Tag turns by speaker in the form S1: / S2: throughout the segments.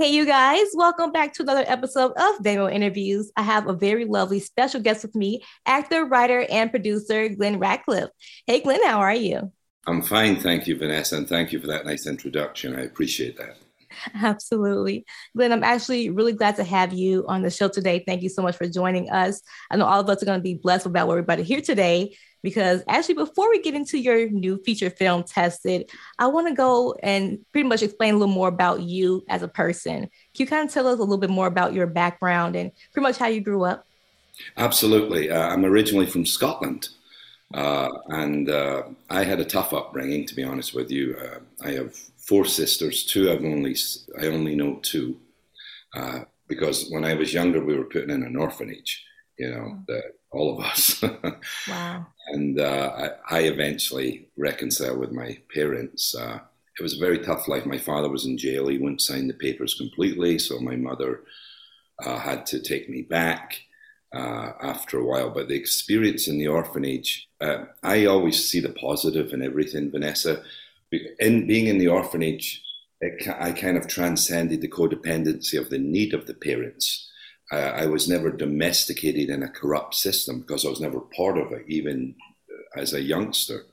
S1: Hey, you guys, welcome back to another episode of Vamo Interviews. I have a very lovely special guest with me, actor, writer, and producer Glenn Ratcliffe. Hey, Glenn, how are you?
S2: I'm fine. Thank you, Vanessa. And thank you for that nice introduction. I appreciate that.
S1: Absolutely. Glenn, I'm actually really glad to have you on the show today. Thank you so much for joining us. I know all of us are going to be blessed about what we're about to hear today because actually before we get into your new feature film tested i want to go and pretty much explain a little more about you as a person. Can you kind of tell us a little bit more about your background and pretty much how you grew up?
S2: Absolutely. Uh, i'm originally from scotland. Uh, and uh, i had a tough upbringing to be honest with you. Uh, i have four sisters two i've only i only know two. Uh, because when i was younger we were put in an orphanage you know the, all of us wow and uh, I, I, eventually reconciled with my parents. Uh, it was a very tough life. My father was in jail; he wouldn't sign the papers completely, so my mother uh, had to take me back uh, after a while. But the experience in the orphanage, uh, I always see the positive in everything, Vanessa. In being in the orphanage, it, I kind of transcended the codependency of the need of the parents I, was never domesticated in a corrupt system because I was never part of it, even as a youngster.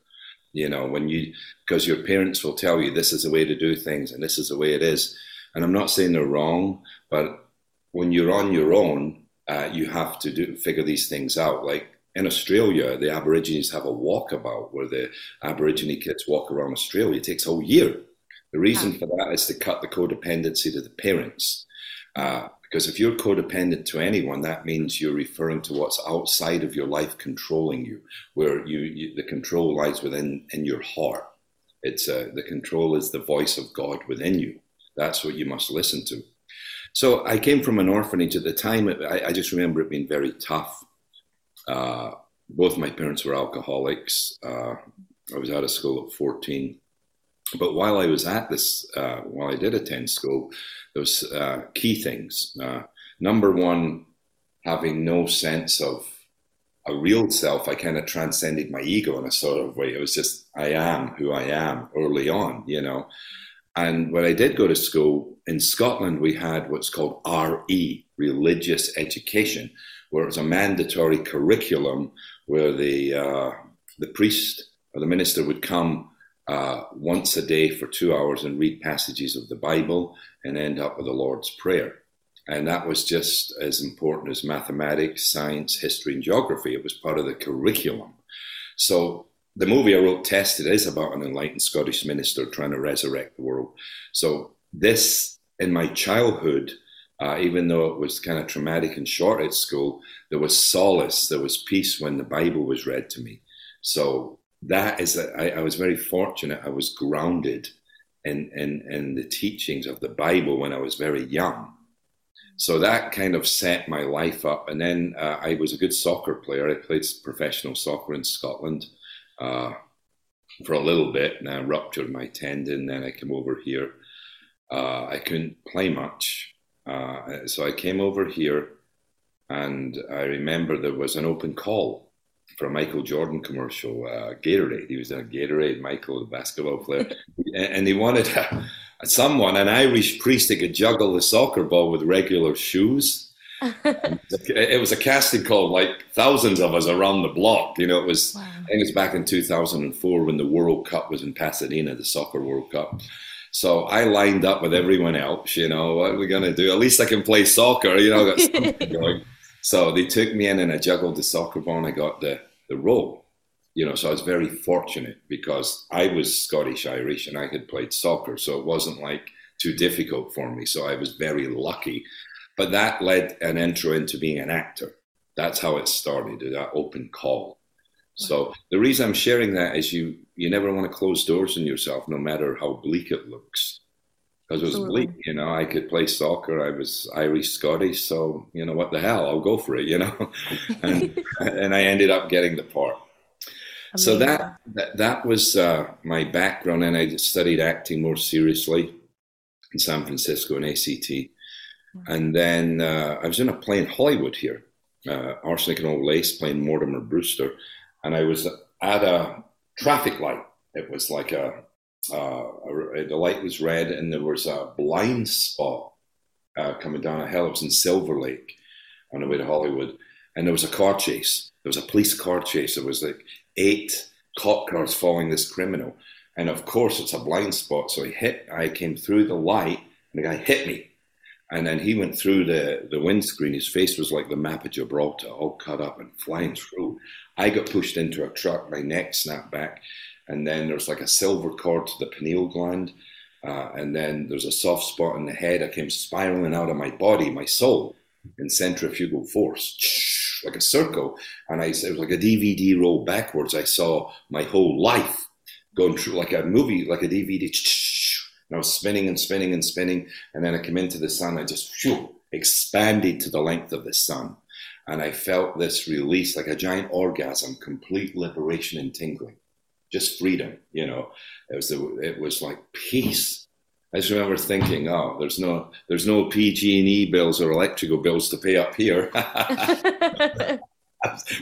S2: You know, when you, because your parents will tell you this is the way to do things and this is the way it is. And I'm not saying they're wrong, but when you're on your own, uh, you have to do figure these things out. Like in Australia, the Aborigines have a walkabout where the Aborigine kids walk around Australia. It takes a whole year. The reason for that is to cut the codependency to the parents. Uh, because if you're codependent to anyone, that means you're referring to what's outside of your life controlling you, where you, you the control lies within in your heart. It's uh, the control is the voice of God within you. That's what you must listen to. So I came from an orphanage at the time. I, I just remember it being very tough. Uh, both my parents were alcoholics. Uh, I was out of school at 14. But while I was at this, uh, while I did attend school, those uh, key things. Uh, number one, having no sense of a real self. I kind of transcended my ego in a sort of way. It was just, I am who I am early on, you know. And when I did go to school in Scotland, we had what's called RE, religious education, where it was a mandatory curriculum where the, uh, the priest or the minister would come uh, once a day for two hours and read passages of the Bible and end up with the Lord's Prayer. And that was just as important as mathematics, science, history, and geography. It was part of the curriculum. So the movie I wrote, Tested, is about an enlightened Scottish minister trying to resurrect the world. So this, in my childhood, uh, even though it was kind of traumatic and short at school, there was solace, there was peace when the Bible was read to me. So that is I, I, was very fortunate. I was grounded in, in in the teachings of the Bible when I was very young. So that kind of set my life up. And then uh, I was a good soccer player. I played professional soccer in Scotland uh, for a little bit, and I ruptured my tendon. Then I came over here. Uh, I couldn't play much, uh, so I came over here, and I remember there was an open call for a Michael Jordan commercial, uh, Gatorade. He was in a Gatorade, Michael, the basketball player, and he wanted a, someone, an Irish priest that could juggle the soccer ball with regular shoes. it was a casting call, like thousands of us around the block. You know, it was. Wow. I think it was back in 2004 when the World Cup was in Pasadena, the soccer World Cup. So I lined up with everyone else. You know, what are we going to do? At least I can play soccer. You know, got something going. So they took me in and I juggled the soccer ball and I got the the role. You know, so I was very fortunate because I was Scottish Irish and I had played soccer, so it wasn't like too difficult for me. So I was very lucky. But that led an intro into being an actor. That's how it started, that open call. So the reason I'm sharing that is you you never want to close doors on yourself, no matter how bleak it looks. Because it was Absolutely. bleak, you know. I could play soccer. I was Irish Scottish, so you know what the hell, I'll go for it, you know. and, and I ended up getting the part. Amazing. So that, that that was uh, my background, and I studied acting more seriously in San Francisco and ACT. Mm-hmm. And then uh, I was in a play in Hollywood here, uh, Arsenic and Old Lace, playing Mortimer Brewster, and I was at a traffic light. It was like a the light was red and there was a blind spot uh, coming down a hill. It was in Silver Lake on the way to Hollywood, and there was a car chase. There was a police car chase. There was like eight cop cars following this criminal, and of course it's a blind spot. So he hit. I came through the light, and the guy hit me. And then he went through the, the windscreen. His face was like the map of Gibraltar, all cut up and flying through. I got pushed into a truck. My neck snapped back. And then there's like a silver cord to the pineal gland. Uh, and then there's a soft spot in the head. I came spiraling out of my body, my soul, in centrifugal force, like a circle. And I, it was like a DVD roll backwards. I saw my whole life going through like a movie, like a DVD and I was spinning and spinning and spinning. And then I came into the sun. I just whew, expanded to the length of the sun. And I felt this release like a giant orgasm, complete liberation and tingling, just freedom. You know, it was, the, it was like peace. I just remember thinking, oh, there's no, there's no PG&E bills or electrical bills to pay up here.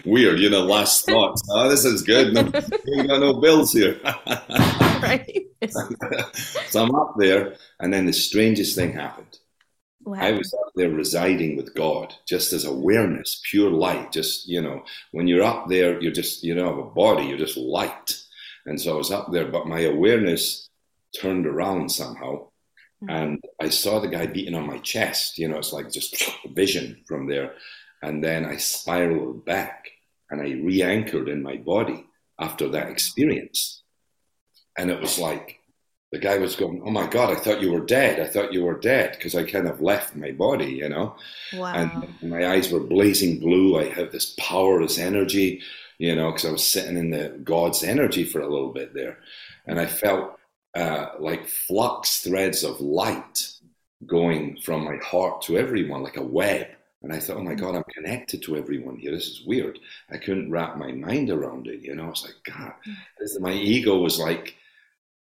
S2: Weird, you know, last thoughts. Oh, this is good. No, you got no bills here. right. so I'm up there, and then the strangest thing happened. Wow. I was up there residing with God, just as awareness, pure light. Just, you know, when you're up there, you're just, you don't have a body, you're just light. And so I was up there, but my awareness turned around somehow. Mm-hmm. And I saw the guy beating on my chest. You know, it's like just vision from there. And then I spiraled back and I re anchored in my body after that experience. And it was like the guy was going, Oh my God, I thought you were dead. I thought you were dead because I kind of left my body, you know? Wow. And my eyes were blazing blue. I had this power, this energy, you know, because I was sitting in the God's energy for a little bit there. And I felt uh, like flux threads of light going from my heart to everyone, like a web. And I thought, oh my mm. God, I'm connected to everyone here. This is weird. I couldn't wrap my mind around it. You know, it's like, God, mm. this, my ego was like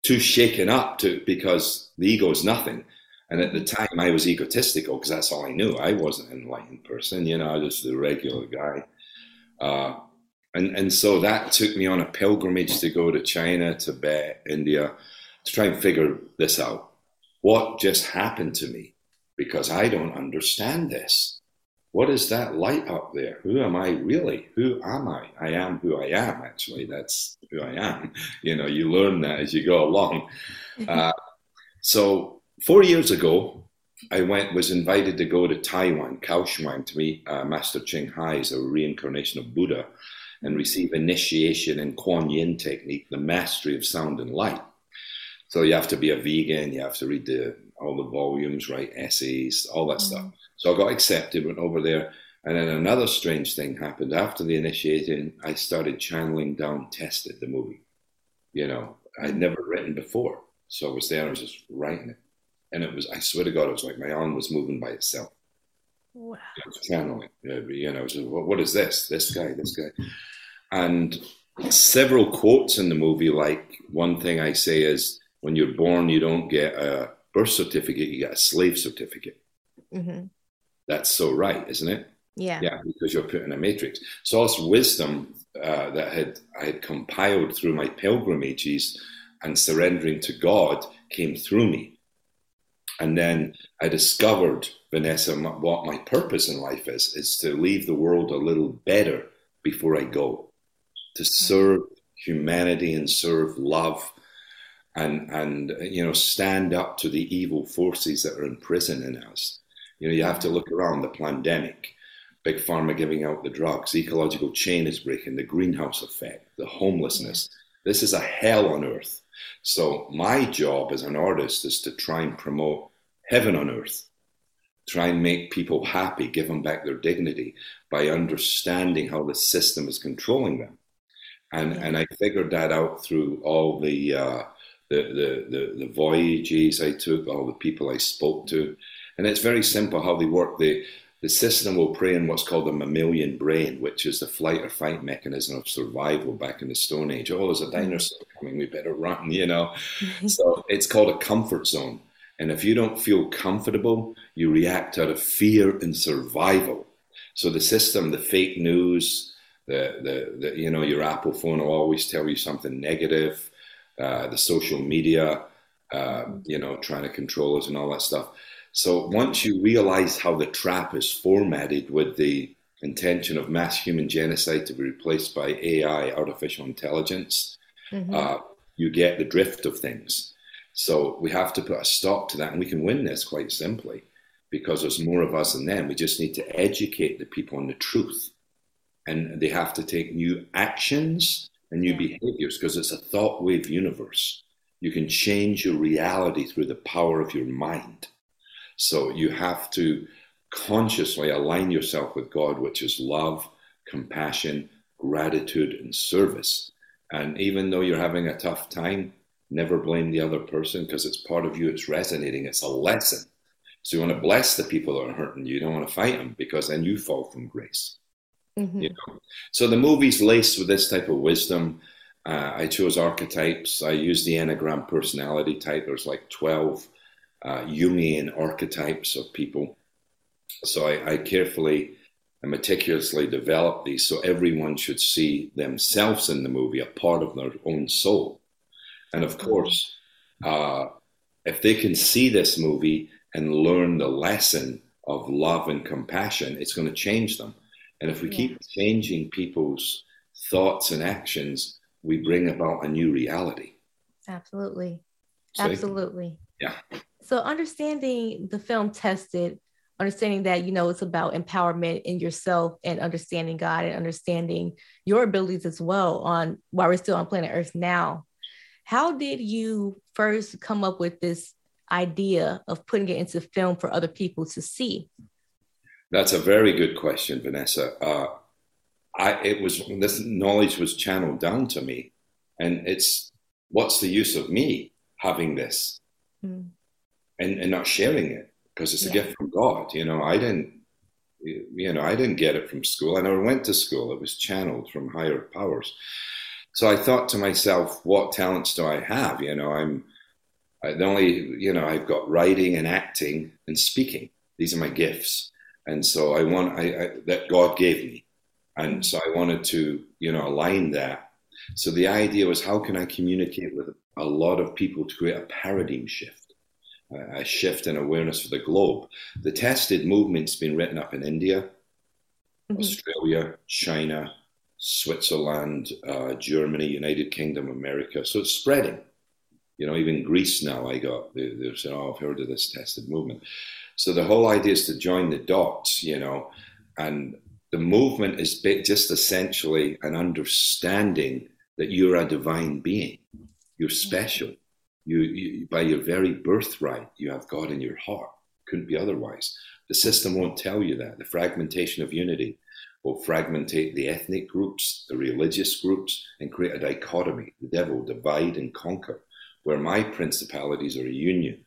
S2: too shaken up to because the ego is nothing. And at the mm. time, I was egotistical because that's all I knew. I wasn't an enlightened person. You know, I was the regular guy. Uh, and, and so that took me on a pilgrimage to go to China, Tibet, India, to try and figure this out. What just happened to me? Because I don't understand this what is that light up there? Who am I really? Who am I? I am who I am, actually. That's who I am. You know, you learn that as you go along. Uh, so, four years ago, I went, was invited to go to Taiwan, Kaohsiung, to meet uh, Master Ching Hai a reincarnation of Buddha and receive initiation in Kuan Yin technique, the mastery of sound and light. So you have to be a vegan, you have to read the, all the volumes, write essays, all that mm-hmm. stuff. So I got accepted, went over there, and then another strange thing happened. After the initiating, I started channeling down Tested, the movie. You know, I'd never written before. So I was there, I was just writing it. And it was, I swear to God, it was like my arm was moving by itself. Wow. Channeling. You know, what is this? This guy, this guy. And several quotes in the movie, like one thing I say is, when you're born, you don't get a birth certificate, you get a slave certificate. Mm-hmm that's so right, isn't it?
S1: Yeah.
S2: Yeah, because you're put in a matrix. So all this wisdom uh, that had I had compiled through my pilgrimages and surrendering to God came through me. And then I discovered, Vanessa, what my purpose in life is, is to leave the world a little better before I go, to mm-hmm. serve humanity and serve love and, and you know, stand up to the evil forces that are in prison in us you know, you have to look around the pandemic, big pharma giving out the drugs, ecological chain is breaking, the greenhouse effect, the homelessness. Mm-hmm. This is a hell on earth. So my job as an artist is to try and promote heaven on earth, try and make people happy, give them back their dignity by understanding how the system is controlling them. And, and I figured that out through all the, uh, the, the, the, the voyages I took, all the people I spoke to. And it's very simple how they work. The, the system will prey on what's called the mammalian brain, which is the flight or fight mechanism of survival back in the Stone Age. Oh, there's a dinosaur coming, we better run, you know. so it's called a comfort zone. And if you don't feel comfortable, you react out of fear and survival. So the system, the fake news, the, the, the you know, your Apple phone will always tell you something negative, uh, the social media, uh, you know, trying to control us and all that stuff So once you realize how the trap is formatted with the intention of mass human genocide to be replaced by AI, artificial intelligence, mm-hmm. uh, you get the drift of things. So we have to put a stop to that, and we can win this quite simply because there's more of us than them. We just need to educate the people on the truth, and they have to take new actions and new yeah. behaviors because it's a thought wave universe. You can change your reality through the power of your mind. So you have to consciously align yourself with God, which is love, compassion, gratitude, and service. And even though you're having a tough time, never blame the other person because it's part of you, it's resonating, it's a lesson. So you want to bless the people that are hurting you. You don't want to fight them because then you fall from grace. Mm-hmm. You know? So the movie's laced with this type of wisdom. Uh, I chose archetypes. I used the Enneagram personality type. There's like 12 uh, Jungian archetypes of people. So I, I carefully and meticulously developed these so everyone should see themselves in the movie, a part of their own soul. And of course, uh, if they can see this movie and learn the lesson of love and compassion, it's going to change them. And if we yeah. keep changing people's thoughts and actions, we bring about a new reality.
S1: Absolutely. See? Absolutely.
S2: Yeah.
S1: So understanding the film tested, understanding that, you know, it's about empowerment in yourself and understanding God and understanding your abilities as well on while we're still on planet Earth now. How did you first come up with this idea of putting it into film for other people to see?
S2: That's a very good question, Vanessa. Uh, I, it was this knowledge was channeled down to me, and it's what's the use of me having this? Mm and, and not sharing it because it's a yeah. gift from God. You know, I didn't, you know, I didn't get it from school. I never went to school. It was channeled from higher powers. So I thought to myself, what talents do I have? You know, I'm I, the only, you know, I've got writing and acting and speaking. These are my gifts. And so I want I, I, that God gave me. And so I wanted to, you know, align that. So the idea was how can I communicate with a lot of people to create a paradigm shift? a shift in awareness for the globe. The tested movement's been written up in India, mm-hmm. Australia, China, Switzerland, uh, Germany, United Kingdom, America. So it's spreading. You know, even Greece now, I got, they, they're saying, oh, I've heard of this tested movement. So the whole idea is to join the dots, you know, and the movement is just essentially an understanding that you're a divine being. You're special. You, you, by your very birthright, you have God in your heart. Couldn't be otherwise. The system won't tell you that. The fragmentation of unity will fragmentate the ethnic groups, the religious groups, and create a dichotomy. The devil divide and conquer, where my principalities are a union.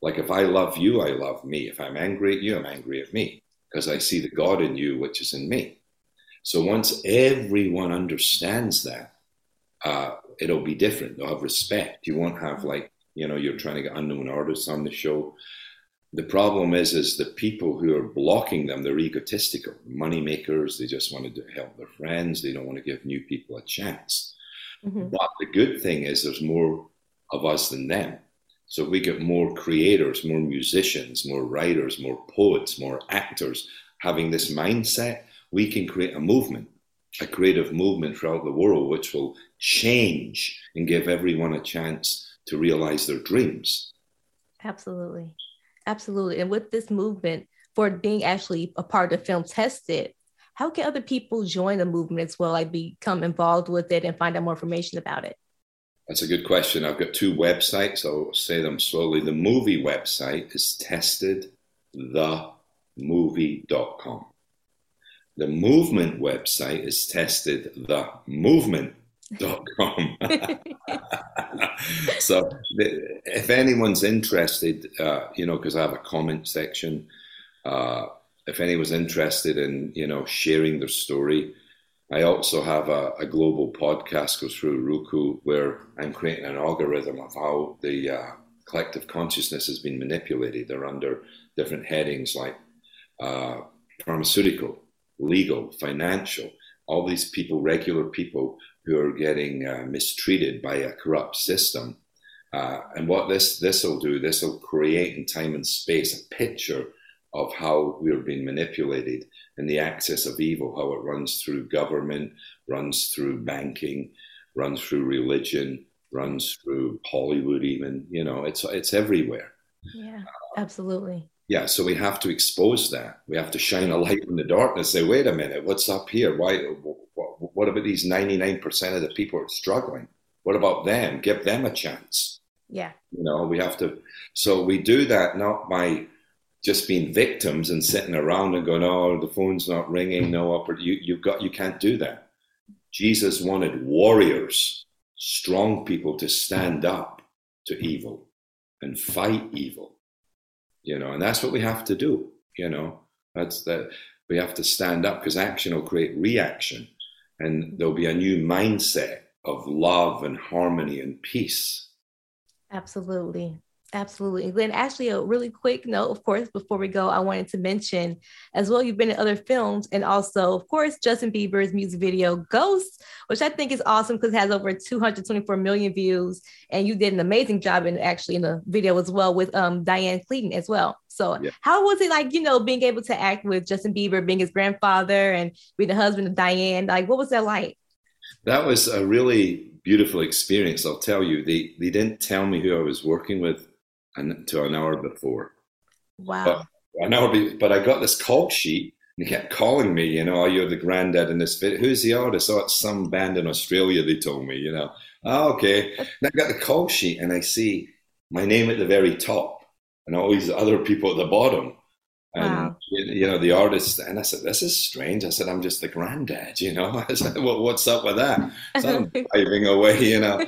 S2: Like if I love you, I love me. If I'm angry at you, I'm angry at me because I see the God in you, which is in me. So once everyone understands that, uh, it'll be different. They'll have respect. You won't have like, you know, you're trying to get unknown artists on the show. The problem is, is the people who are blocking them, they're egotistical, money makers. They just want to help their friends. They don't want to give new people a chance. Mm-hmm. But the good thing is there's more of us than them. So we get more creators, more musicians, more writers, more poets, more actors having this mindset, we can create a movement a creative movement throughout the world which will change and give everyone a chance to realize their dreams.
S1: Absolutely. Absolutely. And with this movement, for being actually a part of film tested, how can other people join the movement as well, like become involved with it and find out more information about it?
S2: That's a good question. I've got two websites. I'll say them slowly. The movie website is testedthemovie.com. The movement website is so if anyone's interested, uh, you know, because I have a comment section, uh, if anyone's interested in, you know, sharing their story, I also have a, a, global podcast goes through Roku where I'm creating an algorithm of how the uh, collective consciousness has been manipulated. They're under different headings like uh, pharmaceutical, legal, financial, all these people, regular people who are getting uh, mistreated by a corrupt system. Uh, and what this this will do, this will create in time and space a picture of how we're being manipulated and the access of evil, how it runs through government, runs through banking, runs through religion, runs through Hollywood, even. You know, it's it's everywhere.
S1: Yeah, absolutely.
S2: Yeah, so we have to expose that. We have to shine a light in the darkness. Say, wait a minute, what's up here? Why? What, about these ninety nine percent of the people who are struggling? What about them? Give them a chance.
S1: Yeah.
S2: You know, we have to. So we do that not by just being victims and sitting around and going, "Oh, the phone's not ringing." No, you you got you can't do that. Jesus wanted warriors, strong people to stand up to evil and fight evil. You know, and that's what we have to do. You know, that's that we have to stand up because action will create reaction, and there'll be a new mindset of love and harmony and peace.
S1: Absolutely. Absolutely. And Glenn, actually, a really quick note, of course, before we go, I wanted to mention as well, you've been in other films and also, of course, Justin Bieber's music video Ghosts, which I think is awesome because it has over 224 million views. And you did an amazing job in actually in the video as well with um, Diane Keaton as well. So, yeah. how was it like, you know, being able to act with Justin Bieber, being his grandfather and being the husband of Diane? Like, what was that like?
S2: That was a really beautiful experience. I'll tell you, they, they didn't tell me who I was working with to an hour before.
S1: Wow.
S2: But an hour, be, but I got this call sheet and he kept calling me, you know, oh, you're the granddad in this video. Who's the artist? Oh, it's some band in Australia, they told me, you know. Oh, okay. And I got the call sheet and I see my name at the very top and all these other people at the bottom. And, wow. you know, the artist, and I said, this is strange. I said, I'm just the granddad, you know. I said, well, what's up with that? So I'm driving away, you know,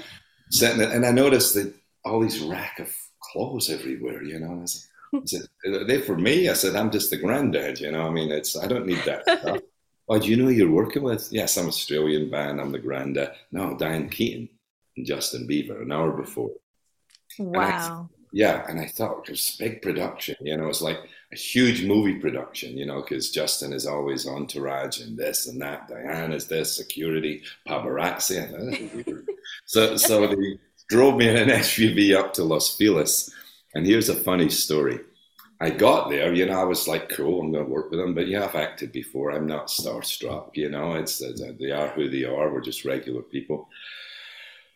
S2: sitting there, and I noticed that all these rack of clothes everywhere, you know. I said, I said, they for me? I said, I'm just the granddad, you know. I mean, it's I don't need that stuff. oh, do you know who you're working with? Yes, I'm Australian band. I'm the granddad. No, Diane Keaton and Justin Bieber an hour before.
S1: Wow.
S2: And I, yeah, and I thought it was big production. You know, it's like a huge movie production. You know, because Justin is always entourage and this and that. Diane is this security paparazzi. so, so the drove me in an SUV up to Los Feliz. And here's a funny story. I got there, you know, I was like, cool, I'm going to work with them. But yeah, I've acted before. I'm not starstruck, you know, it's they are who they are. We're just regular people.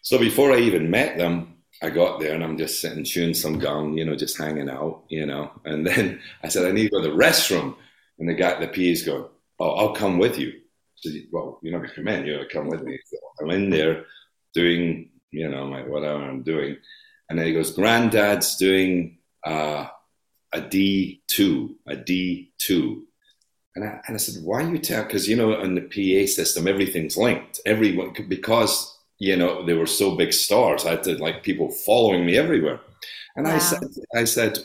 S2: So before I even met them, I got there and I'm just sitting chewing some gum, you know, just hanging out, you know. And then I said, I need to go to the restroom. And the guy, the PA's going, Oh, I'll come with you. Said, Well, you're not going to come in, you're going to come with me. So I'm in there doing you know, like whatever I'm doing. And then he goes, Granddad's doing uh, a D2, a D2. And I, and I said, why are you telling? Because, you know, in the PA system, everything's linked. Everyone, because, you know, they were so big stars, I had to like people following me everywhere. And wow. I said, I said,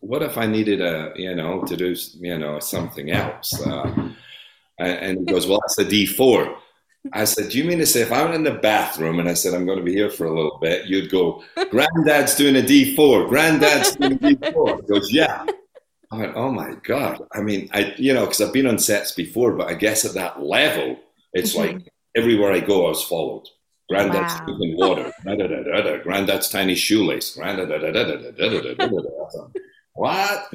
S2: what if I needed a, you know, to do, you know, something else? Uh, and he goes, well, that's a D4. I said, Do you mean to say if I'm in the bathroom and I said I'm going to be here for a little bit, you'd go, Granddad's doing a D4, Granddad's doing a D4. He goes, Yeah. I went, Oh my God. I mean, I, you know, because I've been on sets before, but I guess at that level, it's mm-hmm. like everywhere I go, I was followed. Granddad's wow. drinking water, da, da, da, da, Granddad's tiny shoelace, Granddad, da, da, da, da, da, da, da, da, da, da. What?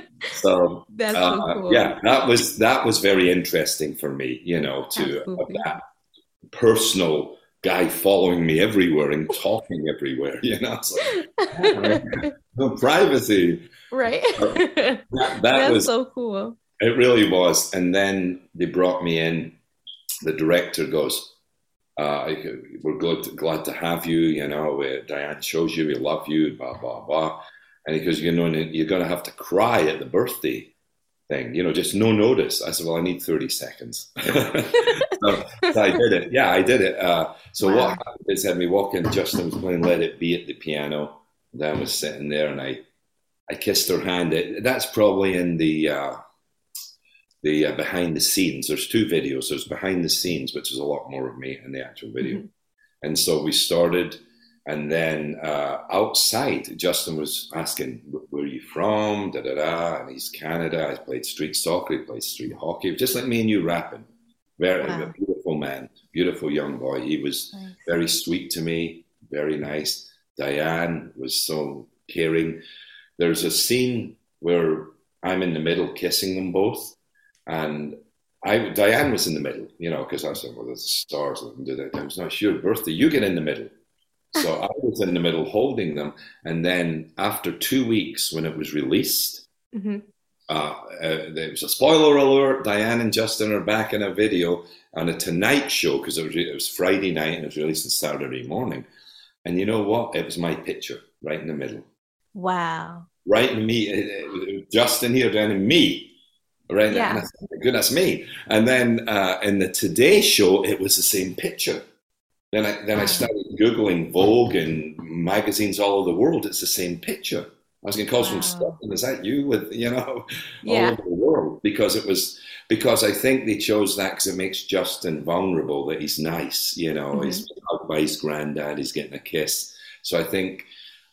S2: so
S1: that's uh, so cool.
S2: yeah, that was that was very interesting for me. You know, to that personal guy following me everywhere and talking everywhere. You know, like, no privacy.
S1: Right.
S2: that, that
S1: that's
S2: was
S1: so cool.
S2: It really was. And then they brought me in. The director goes, uh, "We're glad to, glad to have you. You know, uh, Diane shows you we love you. Blah blah blah." And he goes, you know, you're going to have to cry at the birthday thing, you know, just no notice. I said, well, I need 30 seconds. so, so, I did it. Yeah, I did it. Uh, so wow. what happened is had me walk in, Justin was playing Let It Be at the piano. Diane was sitting there and I, I kissed her hand. It, that's probably in the, uh, the uh, behind the scenes. There's two videos. There's behind the scenes, which is a lot more of me in the actual video. Mm-hmm. And so we started and then uh, outside, Justin was asking, "Where are you from?" Da da da. And he's Canada. I played street soccer. He played street hockey. Just like me and you rapping. Very wow. beautiful man, beautiful young boy. He was nice. very sweet to me, very nice. Diane was so caring. There's a scene where I'm in the middle kissing them both, and I Diane was in the middle, you know, because I said, "Well, there's stars that can do that." I was not sure. Birthday, you get in the middle. So I was in the middle holding them, and then after two weeks, when it was released, mm-hmm. uh, uh, there was a spoiler alert. Diane and Justin are back in a video on a Tonight Show because it was it was Friday night and it was released on Saturday morning. And you know what? It was my picture right in the middle.
S1: Wow.
S2: Right in me, Justin here, then and me right? Yeah. goodness me. And then uh, in the Today Show, it was the same picture. Then I then I started googling Vogue and magazines all over the world. It's the same picture. I was getting calls wow. from Scotland. Is that you with you know yeah. all over the world? Because it was because I think they chose that because it makes Justin vulnerable. That he's nice, you know. Mm-hmm. He's hugged by his granddad. He's getting a kiss. So I think,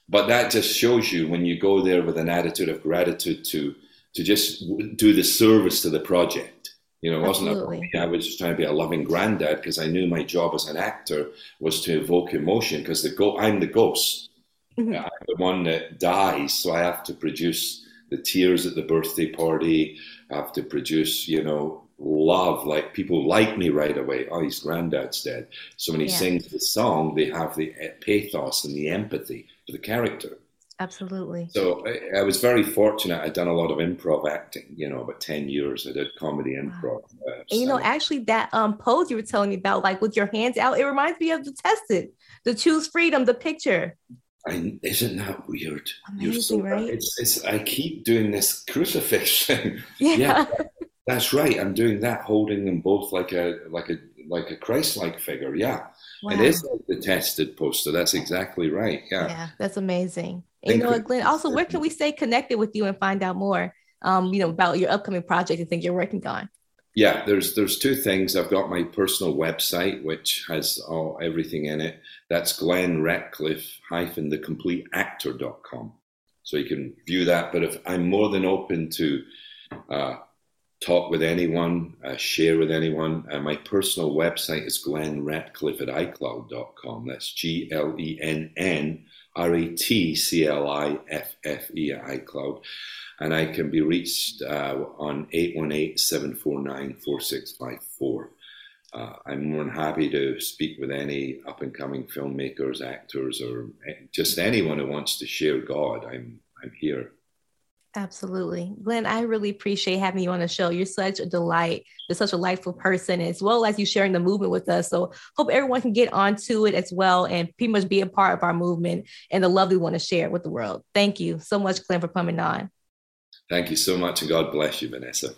S2: but that just shows you when you go there with an attitude of gratitude to to just do the service to the project. You know, it wasn't Absolutely. I was just trying to be a loving granddad because I knew my job as an actor was to evoke emotion because the go- I'm the ghost. Mm-hmm. I'm the one that dies, so I have to produce the tears at the birthday party. I have to produce, you know, love. Like people like me right away. Oh, his granddad's dead. So when he yeah. sings the song, they have the pathos and the empathy for the character.
S1: Absolutely.
S2: So I, I, was very fortunate. I'd done a lot of improv acting, you know, about 10 years. I did comedy improv.
S1: Uh, and, you know, actually, that um, pose you were telling me about, like with your hands out, it reminds me of the tested, the choose freedom, the picture.
S2: I, isn't that weird?
S1: Amazing, so, right?
S2: It's, it's, I keep doing this crucifix thing. Yeah. yeah. That's right. I'm doing that, holding them both like a like a like a Christ-like figure. Yeah, wow. it is like the tested poster. That's exactly right. Yeah,
S1: yeah, that's amazing you know Glenn, also, where can we stay connected with you and find out more, um, you know, about your upcoming project and things you're working on?
S2: Yeah, there's there's two things. I've got my personal website, which has all everything in it. That's Glenn Ratcliffe hyphen the complete actor.com. So you can view that. But if I'm more than open to uh, talk with anyone, uh, share with anyone, uh, my personal website is Glenn Ratcliffe at iCloud.com. That's G L E N N R A T C L I F F E at iCloud. And I can be reached uh, on 818 749 4654. Uh, I'm more than happy to speak with any up and coming filmmakers, actors, or just anyone who wants to share God. I'm, I'm here.
S1: Absolutely. Glenn, I really appreciate having you on the show. You're such a delight. You're such a delightful person, as well as you sharing the movement with us. So hope everyone can get onto it as well and pretty much be a part of our movement and the love we want to share with the world. Thank you so much, Glenn, for coming on.
S2: Thank you so much, and God bless you, Vanessa.